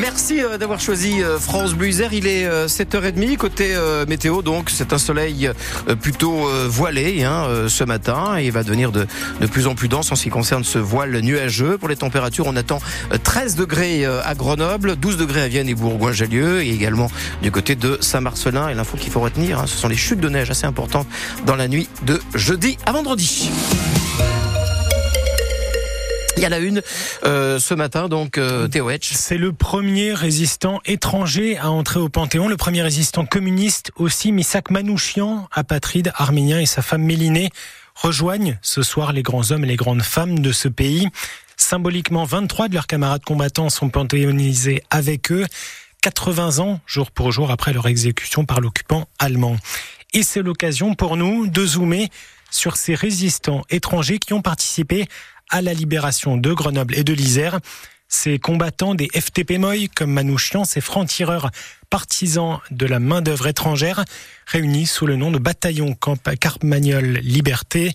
Merci euh, d'avoir choisi euh, France Bleu Il est 7h30 euh, côté météo, donc c'est un soleil plutôt voilé hein, ce matin il va devenir de, de plus en plus dense en ce qui concerne ce voile nuageux. Pour les températures, on attend 13 degrés à Grenoble, 12 degrés à Vienne et Bourgoin-Jallieu et également du côté de Saint-Marcelin. Et l'info qu'il faut retenir, hein, ce sont les chutes de neige assez importantes dans la nuit de jeudi à vendredi. A la une euh, ce matin, donc euh, C'est le premier résistant étranger à entrer au Panthéon, le premier résistant communiste aussi, Misak Manouchian, apatride arménien et sa femme Mélinée rejoignent ce soir les grands hommes et les grandes femmes de ce pays. Symboliquement, 23 de leurs camarades combattants sont panthéonisés avec eux, 80 ans jour pour jour après leur exécution par l'occupant allemand. Et c'est l'occasion pour nous de zoomer sur ces résistants étrangers qui ont participé à la libération de Grenoble et de l'Isère. Ces combattants des FTP Moy, comme Manouchian, ces francs-tireurs partisans de la main-d'œuvre étrangère, réunis sous le nom de bataillon Carmagnol Liberté.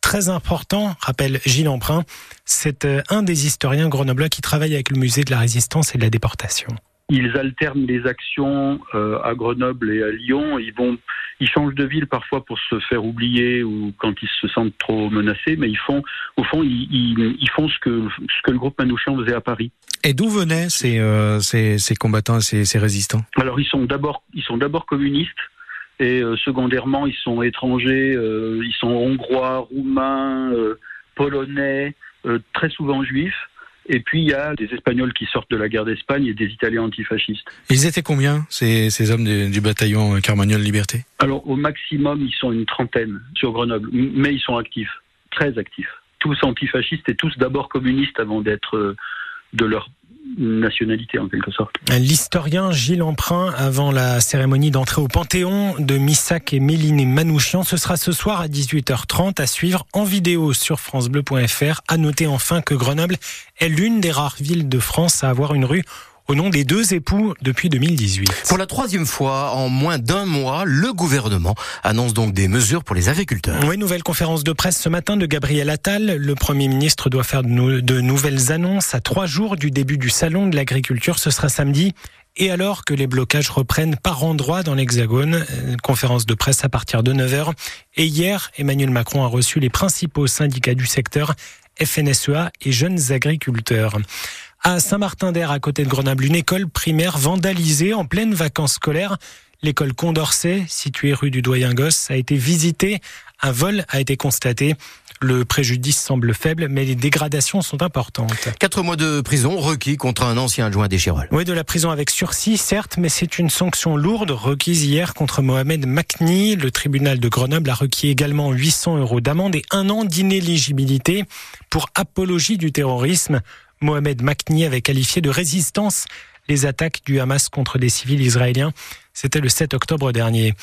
Très important, rappelle Gilles Emprunt, c'est euh, un des historiens grenoblois qui travaille avec le musée de la résistance et de la déportation. Ils alternent les actions euh, à Grenoble et à Lyon. Ils vont, ils changent de ville parfois pour se faire oublier ou quand ils se sentent trop menacés, mais ils font, au fond, ils, ils, font ce que ce que le groupe Manouchian faisait à Paris. Et d'où venaient ces, euh, ces, ces, combattants, ces, ces résistants? Alors ils sont d'abord, ils sont d'abord communistes et euh, secondairement ils sont étrangers, ils sont hongrois, roumains, polonais, très souvent juifs. Et puis il y a des Espagnols qui sortent de la guerre d'Espagne et des Italiens antifascistes. Ils étaient combien, ces, ces hommes du, bataillon euh, Carmagnol Liberté? Alors au maximum, ils sont une trentaine sur Grenoble, mais ils sont actifs, très actifs. Tous antifascistes et tous d'abord communistes avant d'être euh, de leur nationalité en quelque sorte. L'historien Gilles Emprunt, avant la cérémonie d'entrée au Panthéon de Missak et Méline Manouchian, ce sera ce soir à 18h30 à suivre en vidéo sur francebleu.fr. À noter enfin que Grenoble est l'une des rares villes de France à avoir une rue au nom des deux époux depuis 2018. Pour la troisième fois en moins d'un mois, le gouvernement annonce donc des mesures pour les agriculteurs. Oui, nouvelle conférence de presse ce matin de Gabriel Attal. Le Premier ministre doit faire de nouvelles annonces à trois jours du début du salon de l'agriculture. Ce sera samedi. Et alors que les blocages reprennent par endroits dans l'Hexagone, euh, conférence de presse à partir de 9h. Et hier, Emmanuel Macron a reçu les principaux syndicats du secteur, FNSEA et jeunes agriculteurs à Saint-Martin-d'Air, à côté de Grenoble, une école primaire vandalisée en pleine vacances scolaires. L'école Condorcet, située rue du Doyen-Gosse, a été visitée. Un vol a été constaté. Le préjudice semble faible, mais les dégradations sont importantes. Quatre mois de prison requis contre un ancien adjoint des Chirol. Oui, de la prison avec sursis, certes, mais c'est une sanction lourde requise hier contre Mohamed Makni. Le tribunal de Grenoble a requis également 800 euros d'amende et un an d'inéligibilité pour apologie du terrorisme. Mohamed Makni avait qualifié de résistance les attaques du Hamas contre des civils israéliens. C'était le 7 octobre dernier.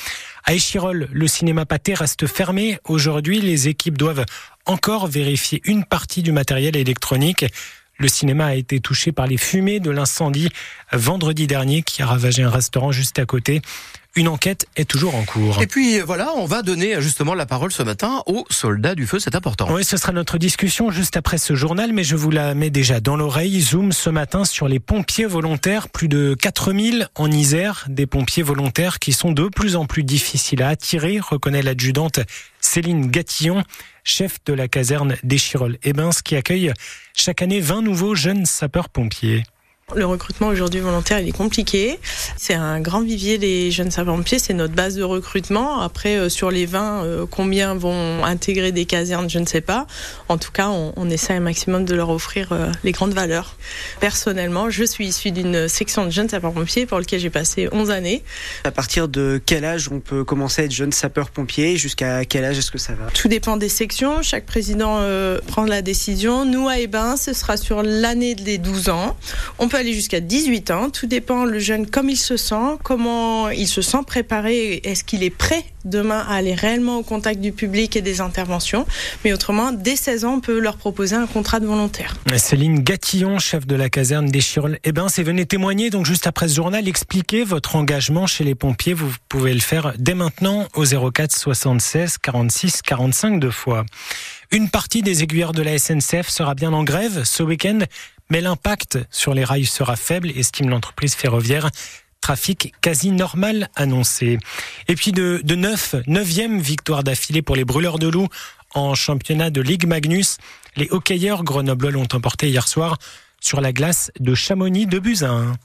À Échirol, le cinéma pâté reste fermé. Aujourd'hui, les équipes doivent encore vérifier une partie du matériel électronique. Le cinéma a été touché par les fumées de l'incendie vendredi dernier qui a ravagé un restaurant juste à côté. Une enquête est toujours en cours. Et puis voilà, on va donner justement la parole ce matin aux soldats du feu, c'est important. Oui, ce sera notre discussion juste après ce journal, mais je vous la mets déjà dans l'oreille. Zoom ce matin sur les pompiers volontaires, plus de 4000 en Isère, des pompiers volontaires qui sont de plus en plus difficiles à attirer, reconnaît l'adjudante Céline Gatillon, chef de la caserne d'Échirol-Ebens, qui accueille chaque année 20 nouveaux jeunes sapeurs-pompiers. Le recrutement aujourd'hui volontaire, il est compliqué. C'est un grand vivier, les jeunes sapeurs-pompiers, c'est notre base de recrutement. Après, euh, sur les 20, euh, combien vont intégrer des casernes, je ne sais pas. En tout cas, on, on essaie un maximum de leur offrir euh, les grandes valeurs. Personnellement, je suis issue d'une section de jeunes sapeurs-pompiers pour laquelle j'ai passé 11 années. À partir de quel âge on peut commencer à être jeune sapeur-pompier? Jusqu'à quel âge est-ce que ça va? Tout dépend des sections. Chaque président prend la décision. Nous, à Ebin, ce sera sur l'année des 12 ans. On peut aller jusqu'à 18 ans. Tout dépend le jeune comme il se sent, comment il se sent préparé, est-ce qu'il est prêt demain à aller réellement au contact du public et des interventions? Mais autrement, dès 16 ans, on peut leur proposer un contrat de volontaire. Céline Gatillon, chef de la caserne des Chirol, eh ben, c'est venez témoigner donc juste après ce journal, expliquer votre engagement chez les pompiers. Vous pouvez le faire dès maintenant au 04 76 46 45 deux fois. Une partie des aiguilleurs de la SNCF sera bien en grève ce week-end, mais l'impact sur les rails sera faible, estime l'entreprise ferroviaire trafic quasi normal annoncé. Et puis de, de 9, 9e victoire d'affilée pour les brûleurs de loups en championnat de Ligue Magnus. Les hockeyeurs grenoblois l'ont emporté hier soir sur la glace de Chamonix de Buzyn.